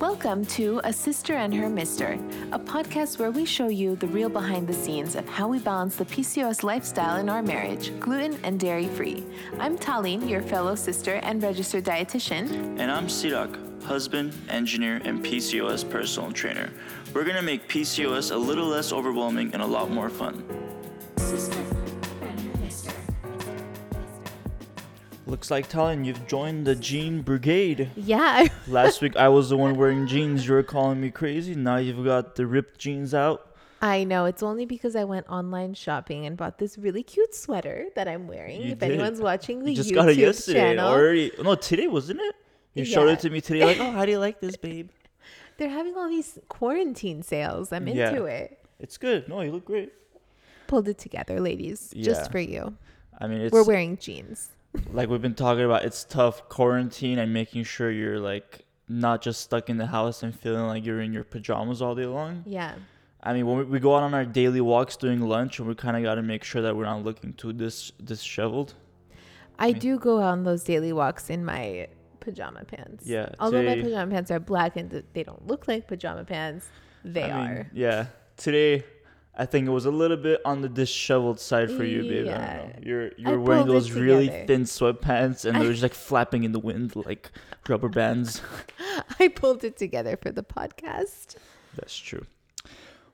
Welcome to A Cyster and Her Mister, a podcast where we show you the real behind the scenes of how we balance the PCOS lifestyle in our marriage, gluten and dairy free. I'm Taline, your fellow sister and registered dietitian. And I'm Sirak, husband, engineer, and PCOS personal trainer. We're gonna make PCOS a little less overwhelming and a lot more fun. Looks like Taline, you've joined the jean brigade. Yeah. Last week I was the one wearing jeans. You were calling me crazy. Now you've got the ripped jeans out. I know. It's only because I went online shopping and bought this really cute sweater that I'm wearing. You if did. anyone's watching the You just YouTube got it yesterday channel, already. No, today wasn't it? You showed it to me today. Like, oh, how do you like this, babe? they're having all these quarantine sales. I'm Yeah. into it. It's good. No, you look great. Pulled it together, ladies, Yeah. just for you. I mean, it's We're wearing jeans. Like we've been talking about it's tough quarantine and making sure you're like not just stuck in the house and feeling like you're in your pajamas all day long Yeah. i mean when we, we go out on our daily walks during lunch and we kind of got to make sure that we're not looking too dis disheveled I do go on those daily walks in my pajama pants. Yeah, Although my pajama pants are black and they don't look like pajama pants, they I mean, are. yeah today i think it was a little bit on the disheveled side for you babe I Yeah. you're you're wearing those really thin sweatpants and I- they're just like flapping in the wind like rubber bands I pulled it together for the podcast. That's true.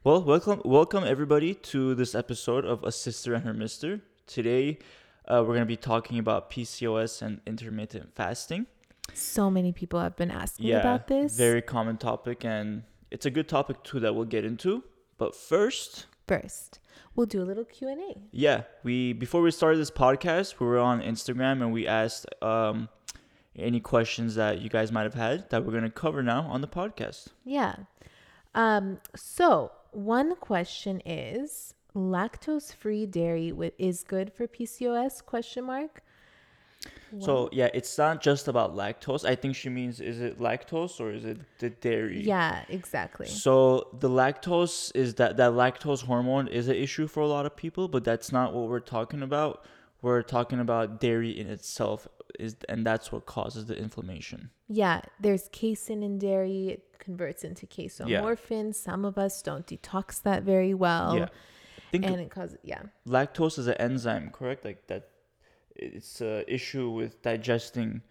Well, welcome, welcome everybody to this episode of A Cyster and Her Mister. Today, uh, we're gonna be talking about PCOS and intermittent fasting. So many people have been asking yeah, about this. very common topic, and it's a good topic too that we'll get into. But first, First, we'll do a little Q&A. yeah, we before we started this podcast, we were on Instagram and we asked um, any questions that you guys might have had that we're gonna cover now on the podcast. Yeah. Um so, one question is lactose-free dairy wi- is good for PCOS question mark? So yeah, it's not just about lactose. I think she means is it lactose or is it the dairy? Yeah, exactly. So the lactose is that that lactose hormone is an issue for a lot of people, but that's not what we're talking about. We're talking about dairy in itself is and that's what causes the inflammation. Yeah, there's casein in dairy. It converts into casomorphin. Some of us don't detox that very well. yeah. And it causes, yeah. lactose is an enzyme, correct? Like that it's a issue with digesting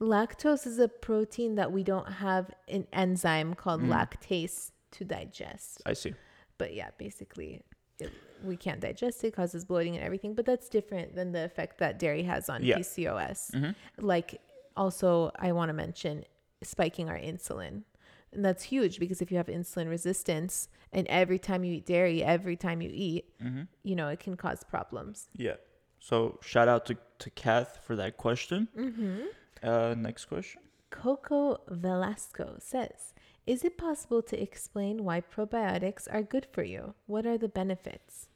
Lactose is a protein that we don't have an enzyme called Mm. lactase to digest. I see. But yeah, basically, it, we can't digest it, causes bloating and everything. But that's different than the effect that dairy has on Yeah. PCOS. Mhm. Like, also, I want to mention spiking our insulin. And that's huge because if you have insulin resistance and every time you eat dairy, every time you eat, Mm-hmm. you know, it can cause problems. Yeah. So shout out to, to Kath for that question. Mm-hmm. Uh next question. Coco Velasco says, Is it possible to explain why probiotics are good for you? What are the benefits?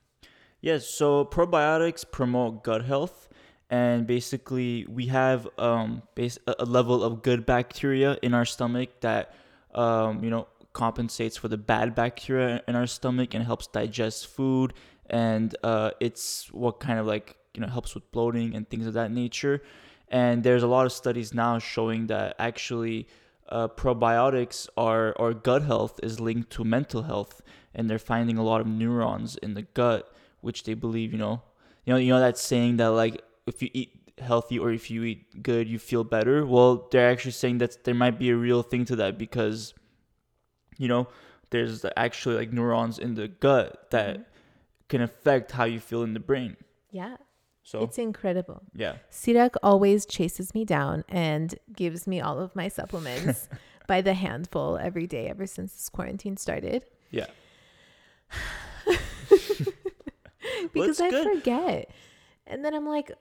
Yes, so probiotics promote gut health, and basically we have um base a a level of good bacteria in our stomach that um you know compensates for the bad bacteria in our stomach and helps digest food, and uh it's what kind of like you know helps with bloating and things of that nature. And there's a lot of studies now showing that actually uh, probiotics are or gut health is linked to mental health, and they're finding a lot of neurons in the gut which they believe, you know, you know, you know that saying that like if you eat healthy or if you eat good, you feel better. Well, they're actually saying that there might be a real thing to that because, you know, there's actually like neurons in the gut that Mhm. can affect how you feel in the brain. Yeah, So it's incredible. yeah, Sirak always chases me down and gives me all of my supplements by the handful every day ever since this quarantine started. yeah, because it's I good. forget. And then I'm like,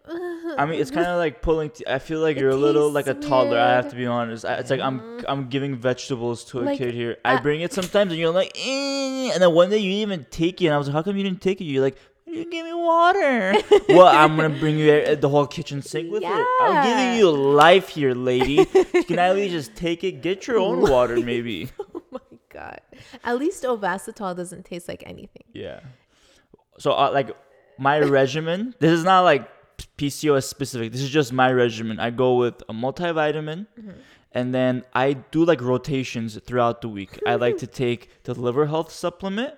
I mean, it's kind of like pulling. T- I feel like It you're a little like a toddler. I have to be honest. I- It's like I'm Mhm. I'm giving vegetables to a Like, kid here. I uh, bring it sometimes, and you're like, eh, and then one day you didn't even take it, and I was like, how come you didn't take it? You're like, you give me water. well, I'm gonna bring you uh, the whole kitchen sink with it. I'm giving you life here, lady. you can at least just take it. Get your own water, maybe. oh my God. At least Ovasitol doesn't taste like anything. Yeah. So uh, like my regimen, this is not like PCOS specific. This is just my regimen. I go with a multivitamin, And then I do like rotations throughout the week. I like to take the liver health supplement,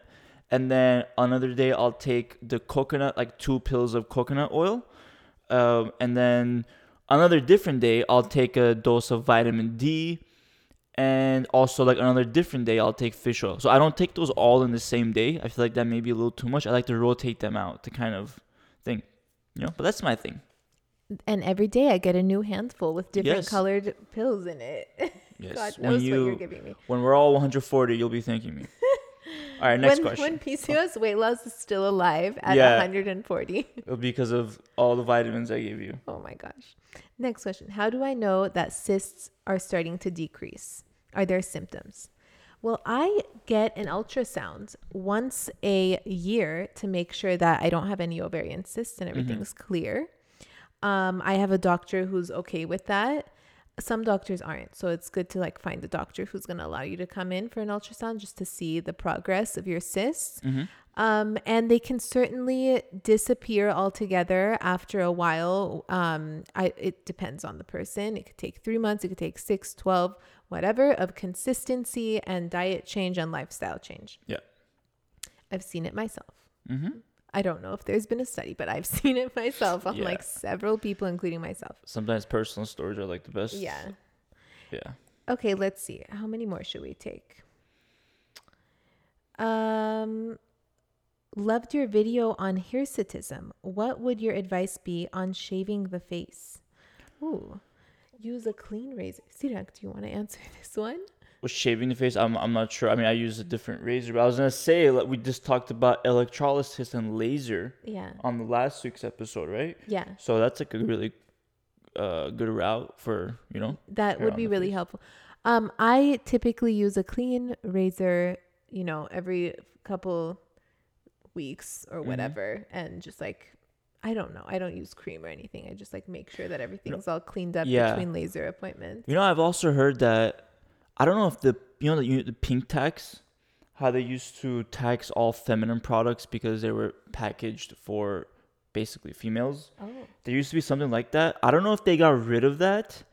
and then another day I'll take the coconut, like two pills of coconut oil, um, and then another different day I'll take a dose of vitamin D, and also like another different day I'll take fish oil. So I don't take those all in the same day. I feel like that may be a little too much. I like to rotate them out to kind of thing, you know. But that's my thing. And every day I get a new handful with different Yes. colored pills in it. Yes. God when knows you what you're giving me. when we're all 140, you'll be thanking me. all right, next when, question. when PCOS weight loss is still alive at Yeah. 140. Because of all the vitamins I gave you. Oh my gosh. Next question. How do I know that cysts are starting to decrease? Are there symptoms? Well, I get an ultrasound once a year to make sure that I don't have any ovarian cysts and everything's clear. Um, I have a doctor who's okay with that. Some doctors aren't. So it's good to like find a doctor who's going to allow you to come in for an ultrasound just to see the progress of your cysts. Um, and they can certainly disappear altogether after a while. Um, I, it depends on the person. It could take three months, it could take six, 12, whatever, of consistency and diet change and lifestyle change. Yeah. I've seen it myself. Mm-hmm. I don't know if there's been a study, but I've seen it myself on Yeah. like several people, including myself. Sometimes personal stories are like the best. Yeah. Yeah. Okay, let's see. How many more should we take? Um, loved your video on hirsutism. What would your advice be on shaving the face? Ooh, use a clean razor. Sirak, do you want to answer this one? With shaving the face, I'm, I'm not sure. I mean, I use a different razor, but I was gonna say like we just talked about electrolysis and laser Yeah. on the last week's episode, right? Yeah. So that's like a really uh, good route for you know. That would be really face. helpful. Um, I typically use a clean razor, you know, every couple weeks or Mhm. whatever, and just like I don't know, I don't use cream or anything. I just like make sure that everything's all cleaned up Yeah. between laser appointments. You know, I've also heard that I don't know if the you know the, the pink tax, how they used to tax all feminine products because they were packaged for basically females. Oh, There used to be something like that. I don't know if they got rid of that,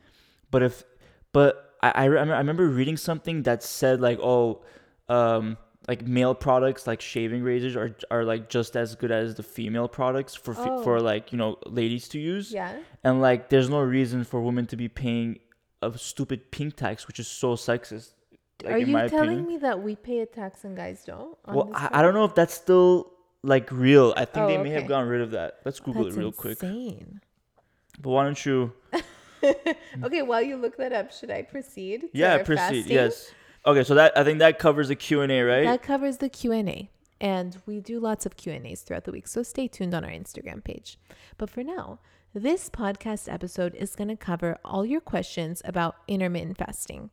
but if but I I, re- I remember reading something that said like oh um like male products like shaving razors are are like just as good as the female products for Oh. for like you know ladies to use yeah. and like there's no reason for women to be paying a stupid pink tax which is so sexist like, Are you telling opinion me that we pay a tax and guys don't? well I, I don't know if that's still like real i think Oh, they may have gotten rid of that let's google That's it real quick insane. but why don't you Okay, while you look that up, should I proceed? yeah proceed fasting? yes okay so that i think that covers the q&a right That covers the Q&A. And we do lots of Q&As throughout the week, so stay tuned on our Instagram page. But for now, this podcast episode is going to cover all your questions about intermittent fasting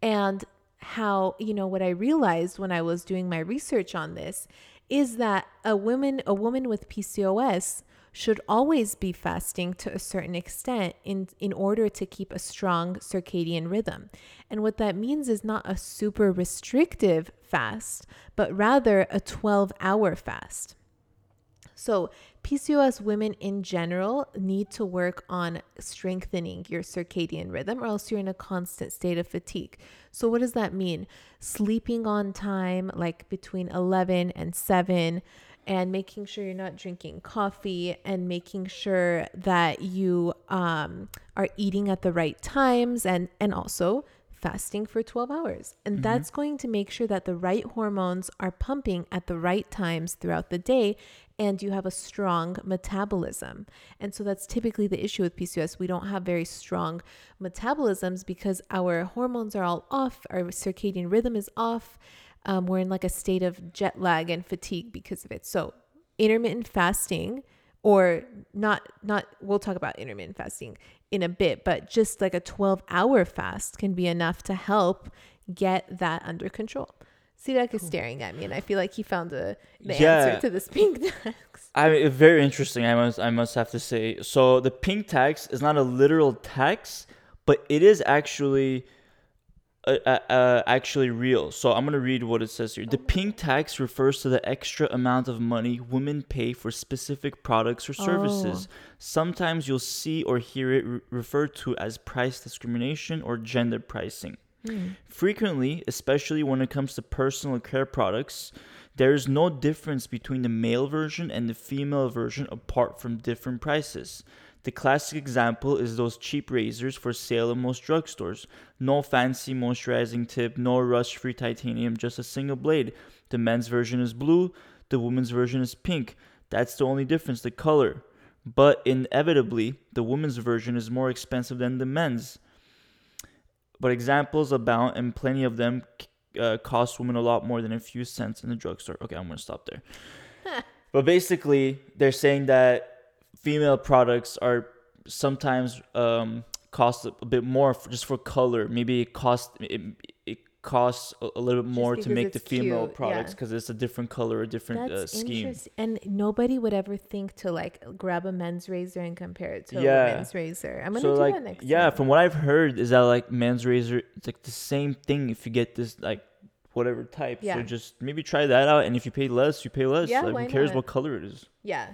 and how, you know, what I realized when I was doing my research on this is that a woman a woman with PCOS should always be fasting to a certain extent in in order to keep a strong circadian rhythm. And what that means is not a super restrictive fast, but rather a 12-hour fast. So, PCOS women in general need to work on strengthening your circadian rhythm, or else you're in a constant state of fatigue. So, what does that mean? Sleeping on time, like between 11 and 7, and making sure you're not drinking coffee, and making sure that you um, are eating at the right times, and, and also fasting for 12 hours. And that's going to make sure that the right hormones are pumping at the right times throughout the day and you have a strong metabolism. And so that's typically the issue with PCOS. We don't have very strong metabolisms because our hormones are all off, our circadian rhythm is off. Um, we're in like a state of jet lag and fatigue because of it. So intermittent fasting or not not we'll talk about intermittent fasting in a bit but just like a 12 hour fast can be enough to help get that under control Sirak is staring at me and I feel like he found a, the Yeah. answer to this pink tax. I mean, very interesting. I must I must have to say. So the pink tax is not a literal tax, but it is actually uh, uh, uh, actually real. So I'm gonna read what it says here. The pink tax refers to the extra amount of money women pay for specific products or services. Sometimes you'll see or hear it re- referred to as price discrimination or gender pricing. Frequently, especially when it comes to personal care products, there is no difference between the male version and the female version apart from different prices. The classic example is those cheap razors for sale in most drugstores. No fancy moisturizing tip, no rust free titanium, just a single blade. The men's version is blue, the women's version is pink. That's the only difference, the color. But inevitably, the women's version is more expensive than the men's but examples abound and plenty of them uh, cost women a lot more than a few cents in the drugstore. Okay, I'm gonna stop there. but basically, they're saying that female products are sometimes um, cost a bit more for, just for color. Maybe it costs it, it costs a, a little bit more to make the female cute, products yeah. because it's a different color, a different uh, scheme. And nobody would ever think to like grab a men's razor and compare it to Yeah. a women's razor. I'm gonna so do like that next yeah time. from what i've heard is that like men's razor it's like the same thing if you get this like whatever type Yeah. so just maybe try that out and if you pay less you pay less Yeah, like who cares not? what color it is yeah.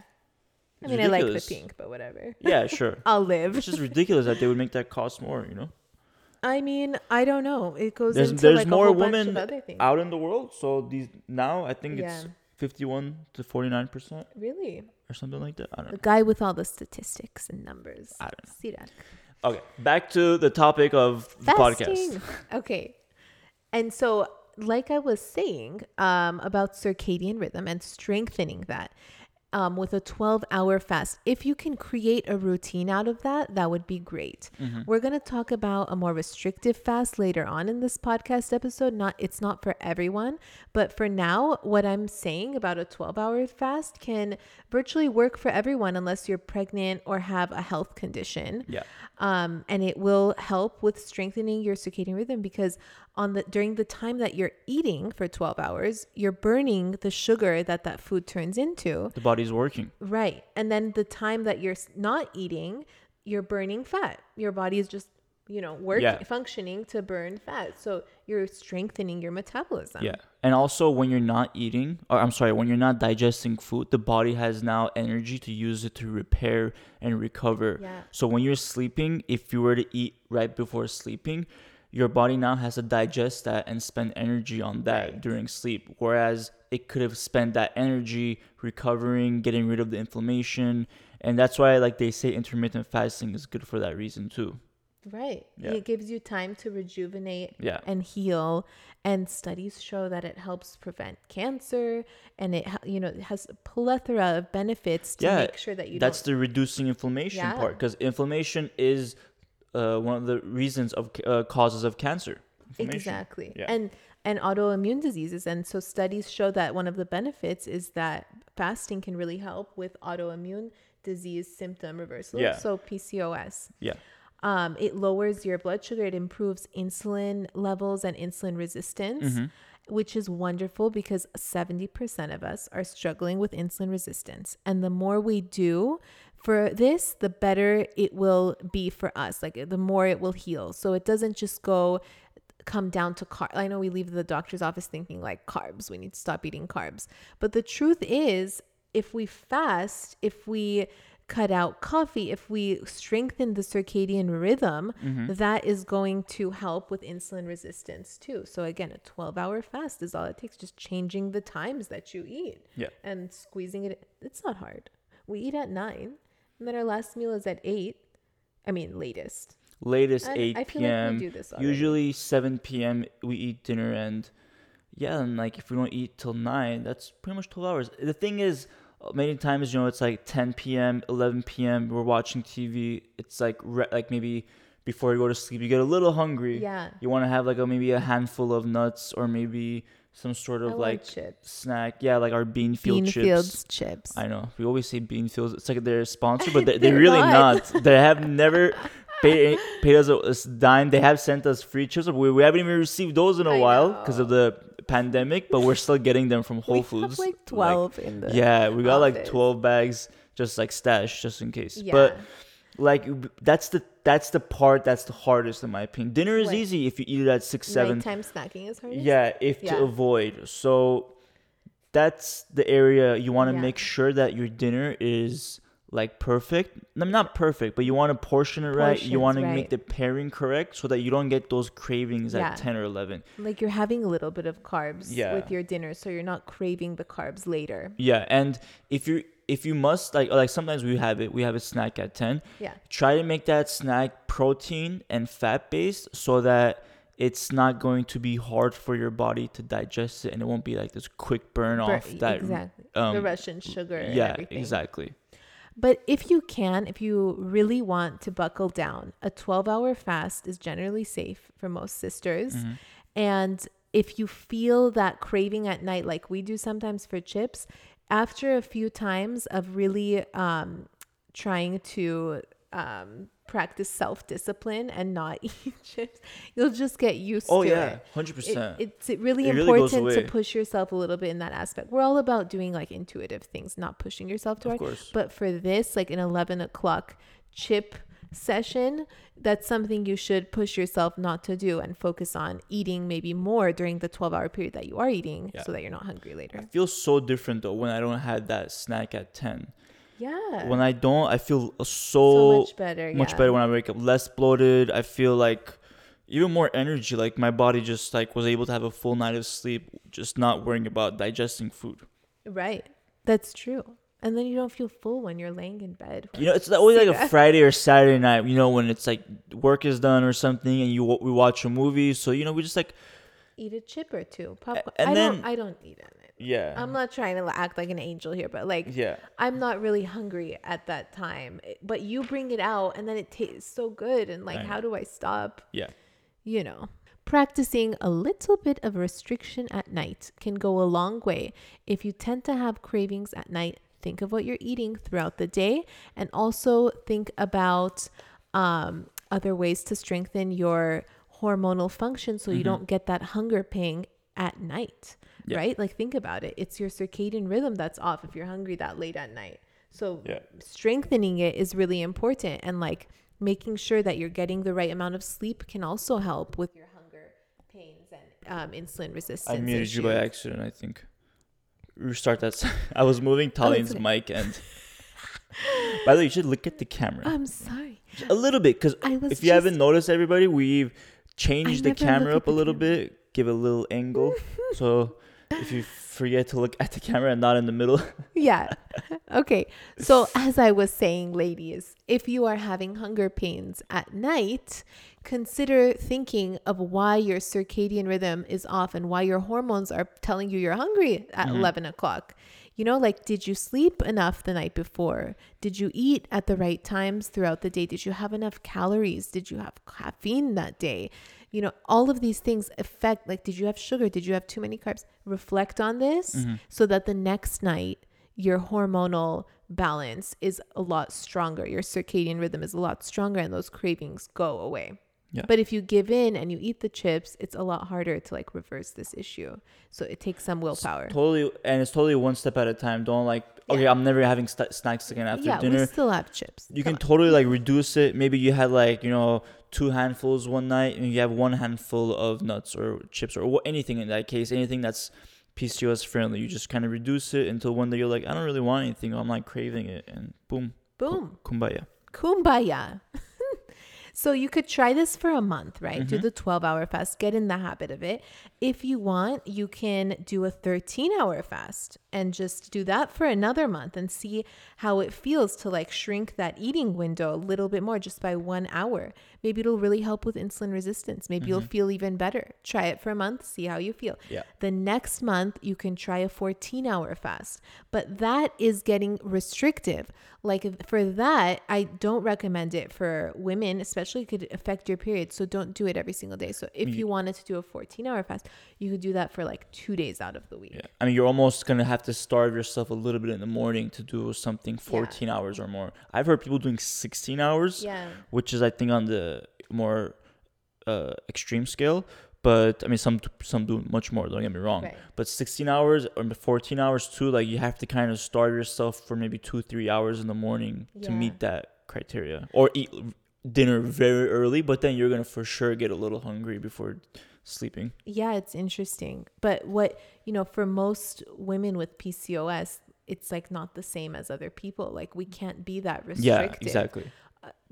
I mean, I like the pink, but whatever. yeah sure I'll live. it's just ridiculous that they would make that cost more you know I mean, I don't know. It goes there's into there's like more a whole bunch women of other things. out in the world so these now i think it's 51 to 49 percent Really, or something like that i don't the know guy with all the statistics and numbers. I don't know. Sirak. okay back to the topic of the podcast Okay. And so, like I was saying um, about circadian rhythm and strengthening that um, with a 12 hour fast, if you can create a routine out of that, that would be great. Mm-hmm. We're going to talk about a more restrictive fast later on in this podcast episode. Not It's not for everyone, but for now, what I'm saying about a 12 hour fast can virtually work for everyone unless you're pregnant or have a health condition yeah um, and it will help with strengthening your circadian rhythm because on the during the time that you're eating for 12 hours you're burning the sugar that that food turns into the body's working right and then the time that you're not eating you're burning fat your body is just you know work Yeah. functioning to burn fat so you're strengthening your metabolism Yeah. And also when you're not eating or I'm sorry, when you're not digesting food, the body has now energy to use it to repair and recover. Yeah. So when you're sleeping, if you were to eat right before sleeping, your body now has to digest that and spend energy on that Right. during sleep. Whereas it could have spent that energy recovering, getting rid of the inflammation. And that's why like they say intermittent fasting is good for that reason too. right Yeah. it gives you time to rejuvenate Yeah. and heal and studies show that it helps prevent cancer and it you know it has a plethora of benefits to Yeah, make sure that you that's the reducing inflammation part because inflammation is uh, one of the reasons of uh, causes of cancer exactly. Yeah. and and autoimmune diseases. And so studies show that one of the benefits is that fasting can really help with autoimmune disease symptom reversal. Yeah. so PCOS yeah. Um, it lowers your blood sugar. It improves insulin levels and insulin resistance Mm-hmm. which is wonderful because 70% of us are struggling with insulin resistance. And the more we do for this the better it will be for us like the more it will heal. So it doesn't just go come down to car i know we leave the doctor's office thinking like carbs we need to stop eating carbs. But the truth is if we fast if we cut out coffee if we strengthen the circadian rhythm Mm-hmm. that is going to help with insulin resistance too. So again a 12 hour fast is all it takes just changing the times that you eat Yeah. and squeezing it it's not hard. We eat at 9 and then our last meal is at 8 i mean latest. Latest And 8 I feel like we p.m do this usually 7 p.m we eat dinner and yeah and like if we don't eat till 9 that's pretty much 12 hours. The thing is uh, many times you know it's like 10 p.m 11 p.m we're watching tv it's like re- like maybe before you go to sleep you get a little hungry. Yeah. you want to have like a maybe a handful of nuts or maybe some sort of want like chips. snack yeah like our bean field bean chips fields chips I know. We always say Beanfields. It's like they're a sponsor, but they're, they're They're really not. not. They have never paid, paid us a, dime. They have sent us free chips. but We, we haven't even received those in a I while because of the pandemic, but we're still getting them from Whole we Foods. have like 12 in the yeah, we got like 12 bags just like stash just in case. yeah But like that's the that's the part that's the hardest in my opinion. Dinner is easy if you eat it at six seven. Nighttime snacking is hard. Yeah, if Yeah. to avoid. So that's the area you want to Yeah. make sure that your dinner is like perfect. No, not perfect, but you want to portion it right. You Portions want to right. make the pairing correct so that you don't get those cravings Yeah. at 10 or 11. Like you're having a little bit of carbs Yeah. with your dinner, so you're not craving the carbs later. Yeah, and if you if you must like like sometimes we have it we have a snack at 10 Yeah. try to make that snack protein and fat based so that it's not going to be hard for your body to digest it and it won't be like this quick burn Bur- off that exactly. um, the Russian sugar. yeah everything. exactly But if you can, if you really want to buckle down, a 12 hour fast is generally safe for most sisters. Mm-hmm. And if you feel that craving at night, like we do sometimes for chips, after a few times of really um, trying to um, practice self discipline and not eat chips, you'll just get used to it. oh yeah 100% It, it's really It really goes important to push yourself a little bit in that aspect. We're all about doing like intuitive things, not pushing yourself too of course. But for this, like an 11 o'clock chip session, that's something you should push yourself not to do and focus on eating maybe more during the 12 hour period that you are eating Yeah. so that you're not hungry later. I feel so different though when I don't have that snack at 10 Yeah. when I don't I feel so, so much better. much yeah. better when I wake up less bloated I feel like even more energy like my body just like was able to have a full night of sleep just not worrying about digesting food Right. That's true. And then you don't feel full when you're laying in bed. you know it's always like a Friday or Saturday night you know when it's like work is done or something and you we watch a movie so you know we just like Eat a chip or two. Popcorn. and I then- don't I don't eat it. yeah I'm not trying to act like an angel here, but like yeah I'm not really hungry at that time. But you bring it out and then it tastes so good and like how do I stop? yeah You know. Practicing a little bit of restriction at night can go a long way. If you tend to have cravings at night, think of what you're eating throughout the day and also think about um, other ways to strengthen your hormonal function so you don't get that hunger pang at night, Yeah. right? Like, think about it. It's your circadian rhythm that's off if you're hungry that late at night. So, Yeah. strengthening it is really important. And like making sure that you're getting the right amount of sleep can also help with your hunger pains and um, insulin resistance. I muted you by accident I think restart that I was moving oh, Taline's okay. mic and by the way you should look at the camera I'm sorry. a little bit because if you haven't noticed everybody we've changed the camera up a little bit give a little angle mm-hmm. so if you forget to look at the camera and not in the middle yeah. Okay. So, as I was saying, ladies, if you are having hunger pains at night, consider thinking of why your circadian rhythm is off and why your hormones are telling you you're hungry at 11 o'clock. You know, like, did you sleep enough the night before? Did you eat at the right times throughout the day? Did you have enough calories? Did you have caffeine that day? You know, all of these things affect, like, did you have sugar? Did you have too many carbs? Reflect on this Mm-hmm. so that the next night, your hormonal balance is a lot stronger. Your circadian rhythm is a lot stronger and those cravings go away. Yeah. But if you give in and you eat the chips, it's a lot harder to like reverse this issue. So it takes some willpower. totally and it's totally one step at a time don't like okay i'm never having st- snacks again after yeah, we dinner still have chips. you Come can totally like reduce it maybe you had like you know two handfuls one night and you have one handful of nuts or chips or anything in that case anything that's pcos friendly you just kind of reduce it until one day you're like i don't really want anything i'm like craving it and boom on. boom. kumbaya kumbaya. so you could try this for a month, right? Do Mhm. the 12 hour fast, get in the habit of it. If you want, you can do a 13 hour fast and just do that for another month and see how it feels to like shrink that eating window a little bit more just by one hour. Maybe it'll really help with insulin resistance. Maybe you'll feel even better. Try it for a month, see how you feel. Yeah. The next month, you can try a 14 hour fast, but that is getting restrictive. Like for that, I don't recommend it for women, especially could affect your period. So don't do it every single day. So if Me- you wanted to do a 14 hour fast, you could do that for like two days out of the week. yeah i mean you're almost gonna have to starve yourself a little bit in the morning to do something 14 hours or more i've heard people doing 16 hours Yeah. which is I think on the more uh, extreme scale. But I mean, some some do much more. Don't get me wrong. Right. But 16 hours or 14 hours too, like you have to kind of starve yourself for maybe two three hours in the morning to meet that criteria or eat dinner very early, but then you're gonna for sure get a little hungry before sleeping. Yeah, it's interesting. But what, you know, for most women with PCOS, it's like not the same as other people. Like we can't be that restricted. Yeah, exactly.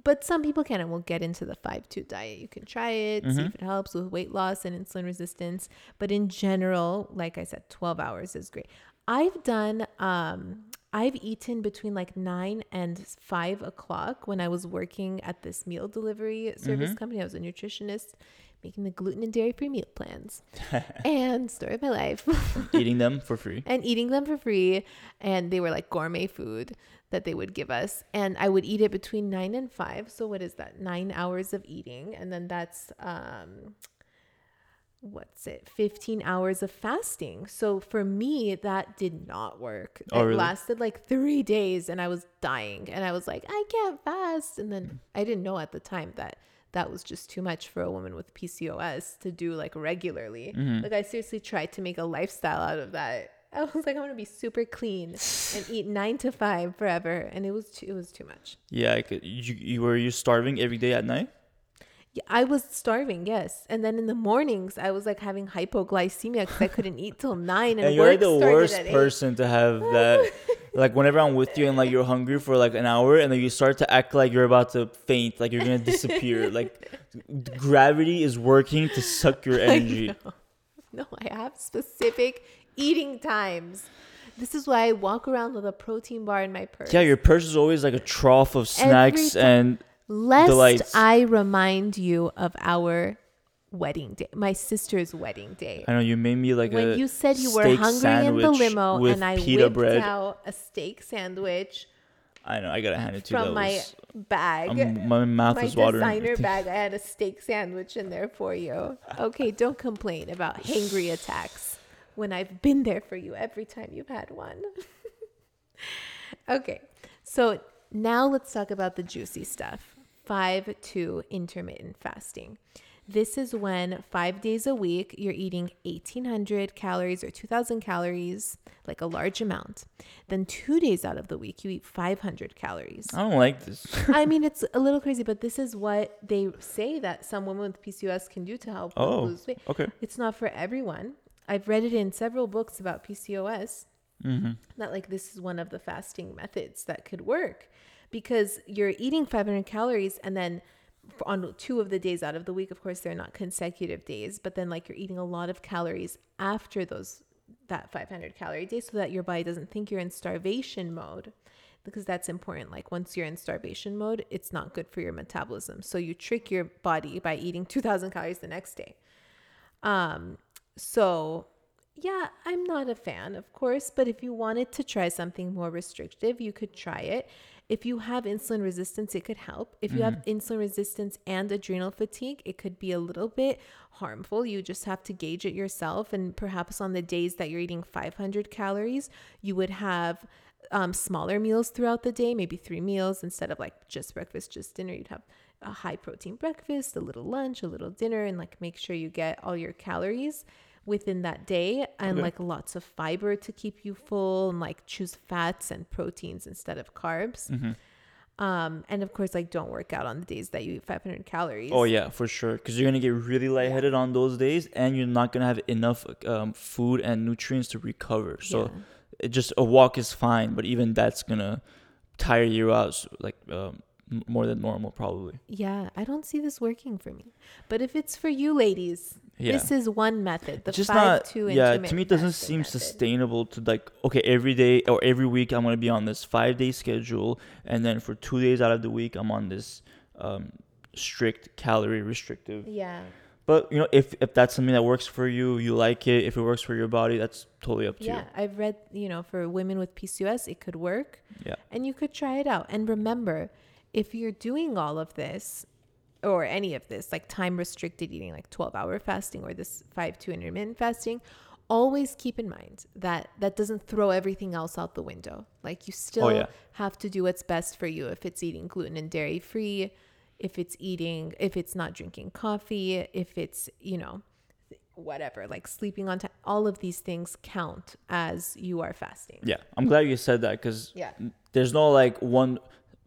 But some people can, and we'll get into the 5 2 diet. You can try it, see Mhm. if it helps with weight loss and insulin resistance. But in general, like I said, 12 hours is great. I've done, um, I've eaten between like nine and five o'clock when I was working at this meal delivery service Mhm. company. I was a nutritionist making the gluten and dairy free meal plans and story of my life Eating them for free. and eating them for free. And they were like gourmet food that they would give us. And I would eat it between nine and five. So what is that? Nine hours of eating. And then that's um what's it? 15 hours of fasting. So for me, that did not work. Oh, it really? lasted like three days and I was dying. And I was like, I can't fast. And then I didn't know at the time that that was just too much for a woman with PCOS to do like regularly. Mhm. Like I seriously tried to make a lifestyle out of that. I was like, I'm gonna be super clean and eat nine to five forever, and it was too, it was too much. Yeah, I could, you, you were you starving every day at night? I was starving, yes, and then in the mornings I was like having hypoglycemia because I couldn't eat till nine, and, And you're like the worst person to have that. like whenever I'm with you and like you're hungry for like an hour and then you start to act like you're about to faint, like you're gonna disappear. like gravity is working to suck your energy. know. No, I have specific eating times. This is why I walk around with a protein bar in my purse. Yeah, your purse is always like a trough of snacks and Lest delights. I remind you of our wedding day, my sister's wedding day. I know you made me like when a you said you were steak hungry in the sandwich limo with and I pita whipped bread. out a steak sandwich I know I gotta hand it to you. from my was, bag. um, my mouth my was watering. designer bag. I had a steak sandwich in there for you. Okay, don't complain about hangry attacks when I've been there for you every time you've had one. okay, so now let's talk about the juicy stuff. Five to intermittent fasting. This is when five days a week you're eating 1800 calories or 2000 calories, like a large amount. Then two days out of the week you eat 500 calories. I don't like this. I mean, it's a little crazy, but this is what they say that some women with PCOS can do to help Oh. lose weight. Okay. It's not for everyone. I've read it in several books about PCOS Mm-hmm. that like this is one of the fasting methods that could work because you're eating 500 calories and then on two of the days out of the week of course they're not consecutive days but then like you're eating a lot of calories after those that 500 calorie day so that your body doesn't think you're in starvation mode because that's important. Like once you're in starvation mode it's not good for your metabolism. So you trick your body by eating 2000 calories the next day. Um so yeah, I'm not a fan, of course, but if you wanted to try something more restrictive, you could try it. If you have insulin resistance, it could help. If you have insulin resistance and adrenal fatigue, it could be a little bit harmful. You just have to gauge it yourself. And perhaps on the days that you're eating 500 calories, you would have um, smaller meals throughout the day, maybe three meals instead of like just breakfast, just dinner. You'd have a high protein breakfast, a little lunch, a little dinner, and like make sure you get all your calories within that day and Okay. like lots of fiber to keep you full and like choose fats and proteins instead of carbs. Mm-hmm. Um, and of course, like don't work out on the days that you eat 500 calories. Oh yeah, for sure. Because you're gonna get really lightheaded on those days, and you're not gonna have enough um, food and nutrients to recover. So Yeah. it just a walk is fine, but even that's gonna tire you out, so, like um, more than normal, probably. Yeah, I don't see this working for me. But if it's for you ladies, Yeah. this is one method. The just five not two yeah to me it doesn't seem method. sustainable to like okay every day or every week i'm gonna be on this five day schedule and then for two days out of the week i'm on this um, strict calorie restrictive Yeah. but you know if if that's something that works for you you like it if it works for your body that's totally up to you. Yeah, I've read, you know, for women with PCOS, it could work. yeah and you could try it out. And remember, if you're doing all of this or any of this, like time restricted eating, like 12 hour fasting or this 5 2 intermittent fasting, always keep in mind that that doesn't throw everything else out the window. Like you oh, still yeah. have to do what's best for you if it's eating gluten and dairy free, if it's eating, if it's not drinking coffee, if it's, you know, whatever, like sleeping on time, all of these things count as you are fasting. yeah i'm glad you said that because Yeah. there's no like one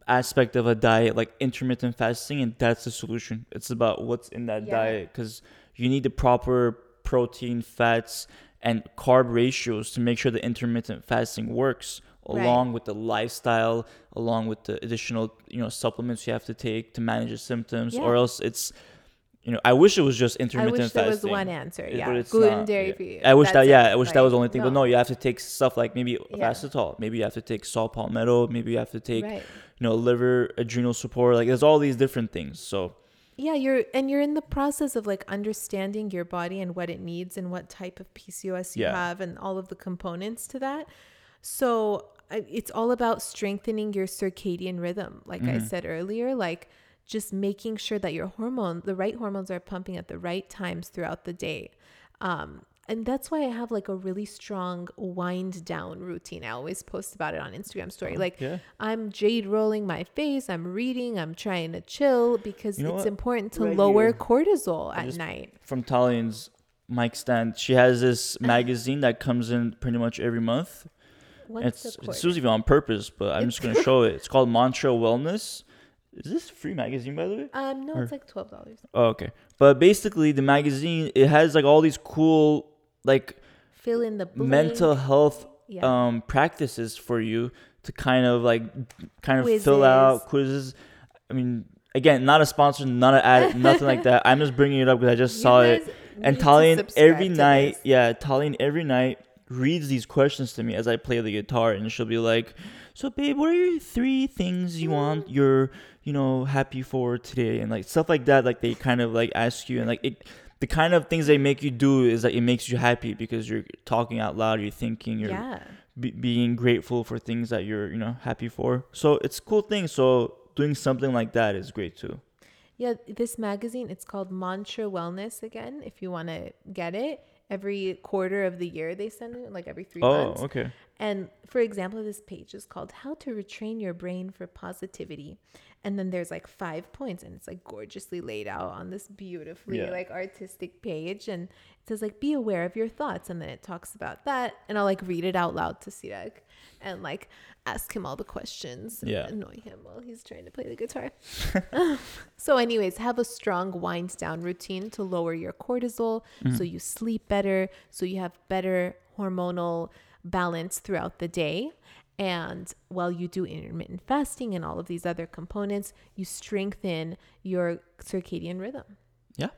aspect of a diet like intermittent fasting and that's the solution it's about what's in that Yeah. diet because you need the proper protein fats and carb ratios to make sure the intermittent fasting works Right. along with the lifestyle along with the additional you know supplements you have to take to manage the symptoms or else it's you know i wish it was just intermittent fasting. I wish there was one answer. Yeah, gluten, not, dairy yeah. free. I wish that yeah, it. I wish that was the only thing. But no, you have to take stuff like maybe Yeah. acetol, maybe you have to take saw palmetto, maybe you have to take right. you know liver adrenal support. Like there's all these different things. So Yeah, you're and you're in the process of like understanding your body and what it needs and what type of PCOS you Yeah. have and all of the components to that. So it's all about strengthening your circadian rhythm, like I Mhm. said earlier, like just making sure that your hormone, the right hormones are pumping at the right times throughout the day. Um, and that's why I have like a really strong wind down routine. I always post about it on Instagram story. Like yeah, I'm jade rolling my face, I'm reading, I'm trying to chill because You know it's what? important to Right lower here. cortisol at just- night. from Taline's mic stand, she has this magazine that comes in pretty much every month. What's it's the it's? Susie on purpose, but I'm just gonna show it. It's called Mantra Wellness. Is this a free magazine by the way? Um, no, or- it's like twelve dollars. Oh, okay. But basically, the magazine it has like all these cool like Fill in the blank. mental health Yeah. um practices for you to kind of like kind of fill out quizzes i mean again not a sponsor not an ad nothing like that i'm just bringing it up because i just You saw it guys and need to Taline subscribe every to night this. yeah Taline every night reads these questions to me as i play the guitar and she'll be like so babe what are your three things you want Mm. you're you know happy for today and like stuff like that like they kind of like ask you and like it the kind of things they make you do is like it makes you happy because you're talking out loud you're thinking you're Yeah. be, being grateful for things that you're you know happy for so it's a cool thing so doing something like that is great too Yeah, this magazine, it's called Mantra Wellness again, if you want to get it. Every quarter of the year they send it, like every three oh months. okay And for example, this page is called How to Retrain Your Brain for Positivity. And then there's like five points, and it's like gorgeously laid out on this beautifully Yeah. like artistic page. And it says like be aware of your thoughts. And then it talks about that. And I'll like read it out loud to Sirak and like ask him all the questions and Yeah. annoy him while he's trying to play the guitar. so, anyways, have a strong wind down routine to lower your cortisol mm-hmm. so you sleep better, so you have better hormonal balance throughout the day. And while you do intermittent fasting and all of these other components, you strengthen your circadian rhythm. yeah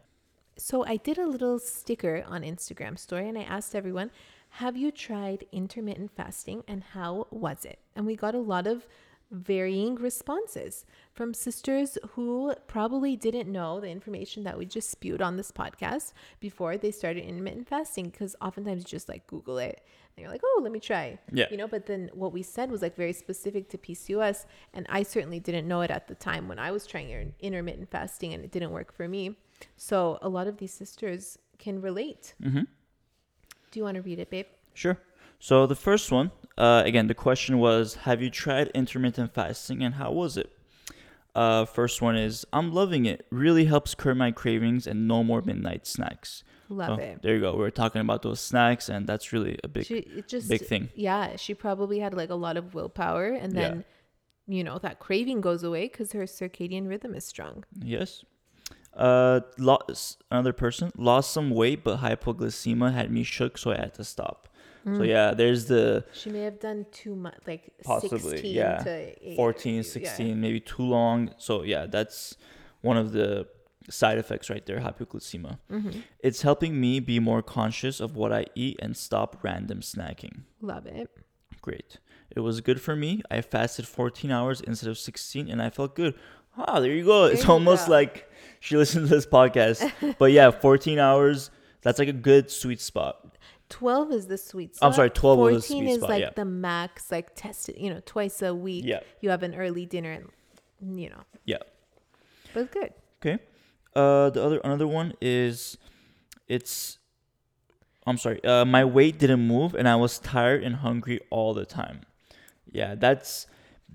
So I did a little sticker on Instagram story and I asked everyone, have you tried intermittent fasting and how was it? And we got a lot of varying responses from sisters who probably didn't know the information that we just spewed on this podcast before they started intermittent fasting because oftentimes you just like Google it and you're like, oh, let me try. Yeah. You know, but then what we said was like very specific to PCOS. And I certainly didn't know it at the time when I was trying intermittent fasting and it didn't work for me. So a lot of these sisters can relate. mm-hmm. Do you want to read it, babe? Sure. So the first one, uh, again, the question was, have you tried intermittent fasting and how was it? Uh, first one is, I'm loving it. Really helps curb my cravings and no more midnight snacks. Love Oh, it. There you go. We were talking about those snacks, and that's really a big, she just big thing. yeah she probably had like a lot of willpower and then you know that craving goes away because her circadian rhythm is strong Yes. Uh, lost another person lost some weight, but hypoglycemia had me shook, so I had to stop. Mm. So yeah, there's the she may have done too much like Possibly, 16 yeah. to eight, 14, yeah. 16, maybe too long. So yeah, that's one of the side effects right there, hypoglycemia. Mhm. It's helping me be more conscious of what I eat and stop random snacking. love it Great. It was good for me. I fasted 14 hours instead of 16 and I felt good. Ah, there you go. There it's you almost go. like she listened to this podcast. but yeah, 14 hours, that's like a good sweet spot. 12 is the sweet spot I'm sorry, 12 was 14 the sweet is spot, like yeah. the max like tested you know twice a week Yeah. you have an early dinner and you know Yeah. but good Okay. Uh, the other another one is, it's. I'm sorry. Uh, my weight didn't move, and I was tired and hungry all the time. Yeah, that's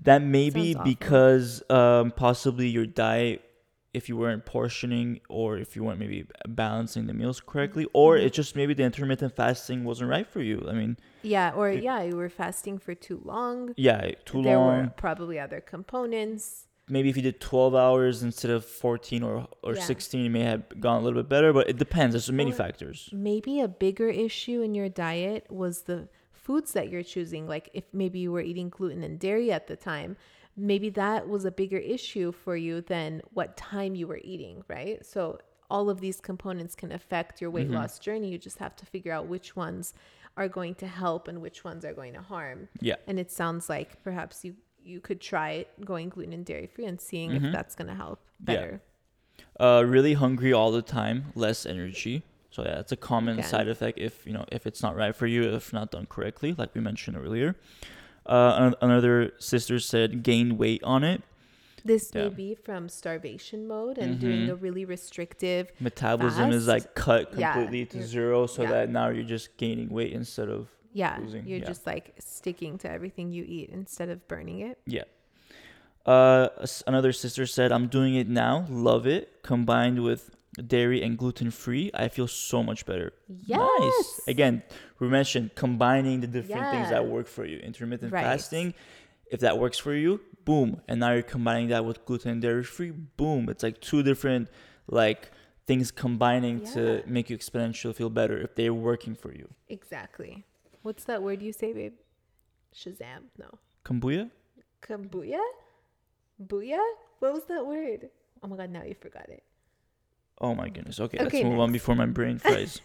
that may be Sounds because um possibly your diet if you weren't portioning or if you weren't maybe balancing the meals correctly or Mhm. it's just maybe the intermittent fasting wasn't right for you i mean Yeah, or It- yeah, you were fasting for too long. yeah too there long there were probably other components. maybe if you did 12 hours instead of 14 or, or Yeah. 16 it may have gone a little bit better but it depends there's many Or- factors Maybe a bigger issue in your diet was the foods that you're choosing. Like if maybe you were eating gluten and dairy at the time, maybe that was a bigger issue for you than what time you were eating, right? So all of these components can affect your weight Mhm. loss journey. You just have to figure out which ones are going to help and which ones are going to harm. yeah And it sounds like perhaps you you could try going gluten and dairy free and seeing Mhm. if that's going to help Yeah. better. uh, really hungry all the time less energy so yeah it's a common Okay. side effect if you know if it's not right for you if not done correctly like we mentioned earlier uh, another sister said gain weight on it This Yeah. may be from starvation mode and doing Mhm. a really restrictive. metabolism is like cut Yeah, completely to you're- zero so yeah. that now you're just gaining weight instead of Yeah, Losing, you're yeah. just like sticking to everything you eat instead of burning it. Yeah. Uh, another sister said, "I'm doing it now. Love it. Combined with dairy and gluten free, I feel so much better. Yes. Nice. Again, we mentioned combining the different things that work for you. Intermittent Right. fasting, if that works for you, boom. And now you're combining that with gluten and dairy free, boom. It's like two different like things combining Yeah. to make you exponentially feel better if they're working for you. Exactly. What's that word you say, babe? Shazam. No. Kombuya? Kambuya? Booyah? What was that word? Oh my god, now you forgot it. Oh my goodness. Okay, Okay, let's move on before my brain fries.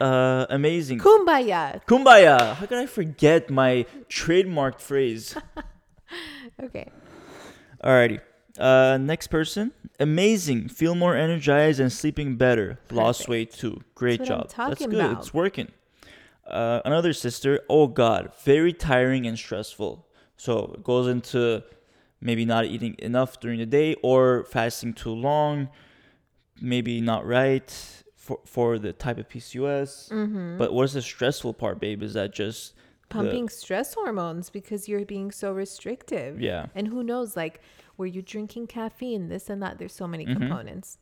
uh, amazing. Kumbaya. Kumbaya. How could I forget my trademarked phrase? Okay. Alrighty. Uh, next person. Amazing. Feel more energized and sleeping better. Lost weight too. Great That's job. That's good. about. It's working. Uh, another sister. Oh God, very tiring and stressful. So it goes into maybe not eating enough during the day or fasting too long. Maybe not right for for the type of PCOS. Mm-hmm. But what is the stressful part, babe? Is that just the- Pumping stress hormones because you're being so restrictive. yeah? And who knows, like, were you drinking caffeine, this and that? There's so many Mhm. components.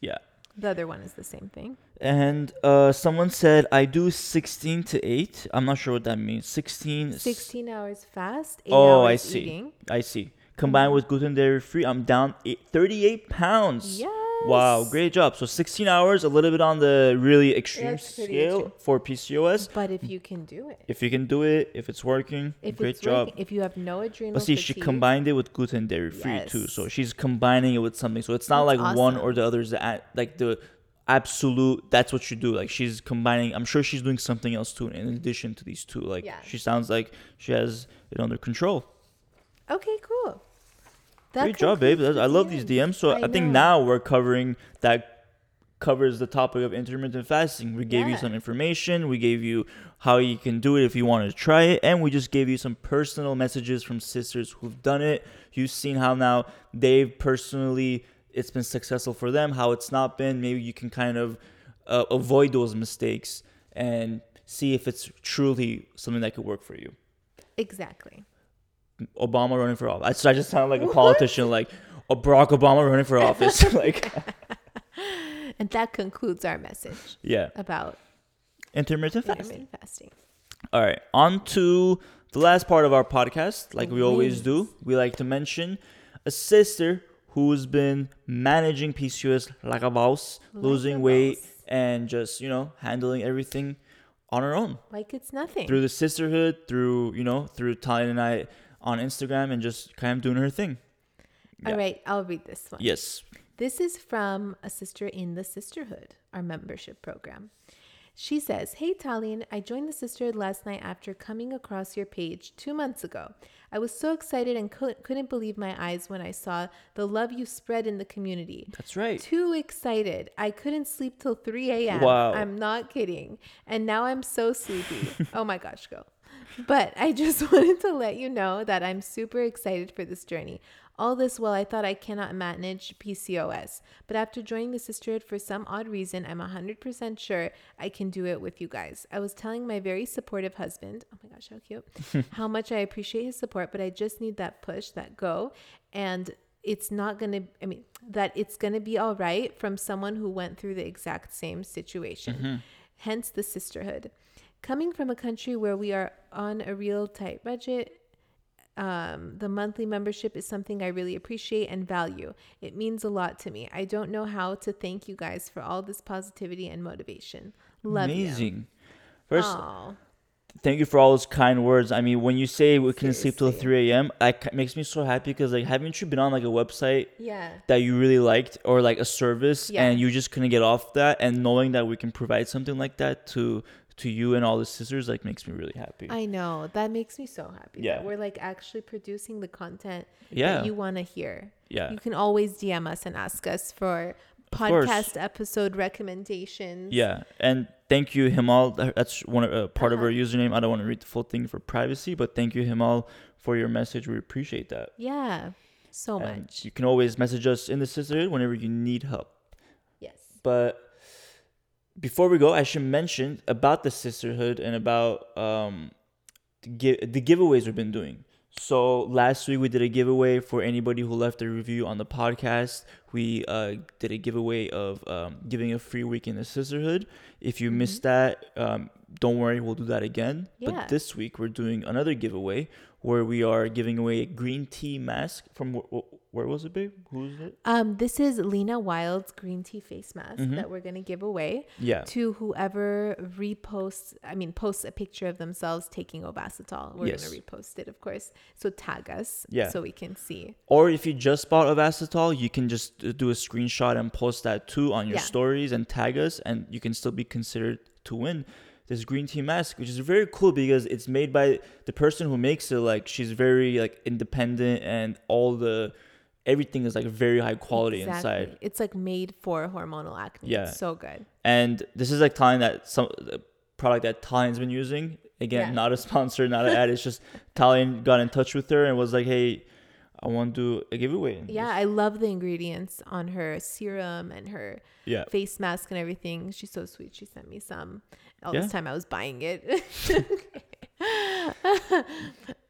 Yeah. The other one is the same thing. And uh, someone said I do 16 to 8. I'm not sure what that means. 16. 16 hours fast, 8 Oh, I see. eating. I see. Combined with gluten dairy free, I'm down eight, 38 pounds. Yes. Wow, great job. So 16 hours, a little bit on the really extreme That's pretty scale extreme. for PCOS. But if you can do it, If you can do it, if it's working, if great it's job. working, if you have no adrenal But see, she fatigue, combined it with gluten dairy free too. So she's combining it with something. So it's not That's like one or the other is the a- like the absolute. That's what you do. Like she's combining. I'm sure she's doing something else too in addition to these two. Like Yeah. she sounds like she has it under control. Okay, cool. That Great job, babe. I love these DMs. So I, think know. now we're covering that covers the topic of intermittent fasting. We gave you some information. We gave you how you can do it if you want to try it, and we just gave you some personal messages from sisters who've done it. You've seen how now they've personally it's been successful for them. How it's not been. Maybe you can kind of uh, avoid those mistakes and see if it's truly something that could work for you. Exactly. Obama running for office. I, I just sound like a politician, like oh, Barack Obama running for office. like, And that concludes our message yeah, about intermittent fasting. intermittent fasting. All right, on to the last part of our podcast. Like we always do, we like to mention a sister who's been managing PCOS like a boss, Like losing a weight, boss. and just you know handling everything on her own Like it's nothing. through the Cysterhood, through you know through Taline and I on Instagram, and just kind of doing her thing. All yeah. right, I'll read this one. Yes. This is from a sister in the Cysterhood, our membership program. She says, Hey Taline, I joined the Cysterhood last night after coming across your page two months ago. I was so excited and couldn't believe my eyes when I saw the love you spread in the community. That's right. Too excited. I couldn't sleep till 3 a.m. Wow. I'm not kidding. And now I'm so sleepy. oh my gosh, go. But I just wanted to let you know that I'm super excited for this journey. All this while I thought I cannot manage PCOS. But after joining the Cysterhood for some odd reason, I'm 100% sure I can do it with you guys. I was telling my very supportive husband, oh my gosh, how cute, how much I appreciate his support, but I just need that push, that go. And it's not going to i mean that it's going to be all right from someone who went through the exact same situation Mm-hmm. hence the Cysterhood coming from a country where we are on a real tight budget um, the monthly membership is something I really appreciate and value. It means a lot to me. I don't know how to thank you guys for all this positivity and motivation. Love you. Amazing. First, Aw. thank you for all those kind words. I mean, when you say we can sleep till 3 a.m., it makes me so happy because like, haven't you been on like a website Yeah. that you really liked or like a service Yeah. and you just couldn't get off that and knowing that we can provide something like that to to you and all the sisters like makes me really happy. I know. That makes me so happy. Yeah. We're like actually producing the content yeah. that you want to hear. yeah. You can always DM us and ask us for podcast episode recommendations. Yeah, and thank you Himal. That's one uh, part of Uh-huh. our username. I don't want to read the full thing for privacy, but thank you Himal for your message. We appreciate that. Yeah. So And much. you can always message us in the Cysterhood whenever you need help. Yes. But before we go, I should mention about the Cysterhood and about um, the, gi- the giveaways we've been doing. So last week we did a giveaway for anybody who left a review on the podcast. We uh, did a giveaway of um, giving a free week in the Cysterhood. If you missed that, um, don't worry, we'll do that again. Yeah. But this week we're doing another giveaway where we are giving away a green tea mask from where was it, babe? Who is it? Um, this is Lena Wild's green tea face mask Mhm. that we're gonna give away Yeah. to whoever reposts. I mean, posts a picture of themselves taking Ovasitol. We're Yes. gonna repost it, of course. So tag us, Yeah. so we can see. Or if you just bought Ovasitol, you can just do a screenshot and post that too on your Yeah. stories and tag us, and you can still be considered to win this green tea mask, which is very cool because it's made by the person who makes it. Like she's very like independent, and all the everything is like very high quality inside. It's like made for hormonal acne. Yeah. It's so good. And this is like Taline that some the product that Taline's been using. Again, Yeah. not a sponsor, not an ad. It's just Tallinn got in touch with her and was like, "Hey, I want to do a giveaway." Yeah, I love the ingredients on her serum and her yeah. face mask and everything. She's so sweet. She sent me some. All Yeah. this time I was buying it.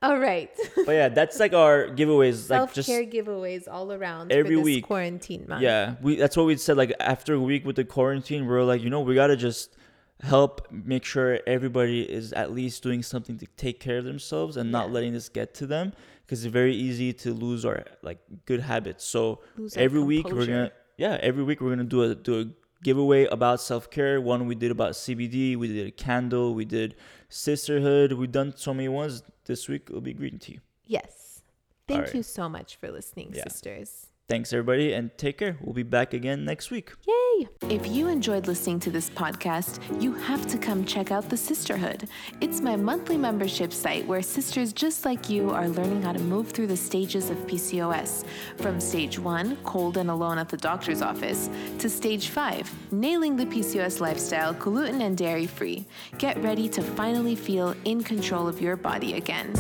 all right. but yeah, that's like our giveaways. Like Self just care giveaways all around every week. quarantine month. yeah, we that's what we said. Like after a week with the quarantine, we're like, you know, we gotta just help make sure everybody is at least doing something to take care of themselves and not letting this get to them because it's very easy to lose our like good habits. So Lose our every week we're composure. gonna yeah every week we're gonna do a do a giveaway about self-care one we did about cbd we did a candle we did Cysterhood we've done so many ones this week it'll be green tea Yes. Thank right. you so much for listening, Yeah. sisters. thanks everybody and take care we'll be back again next week Yay. If you enjoyed listening to this podcast, you have to come check out the Cysterhood. It's my monthly membership site where sisters just like you are learning how to move through the stages of PCOS. From stage one, cold and alone at the doctor's office, to stage five, nailing the PCOS lifestyle, gluten and dairy free. Get ready to finally feel in control of your body again.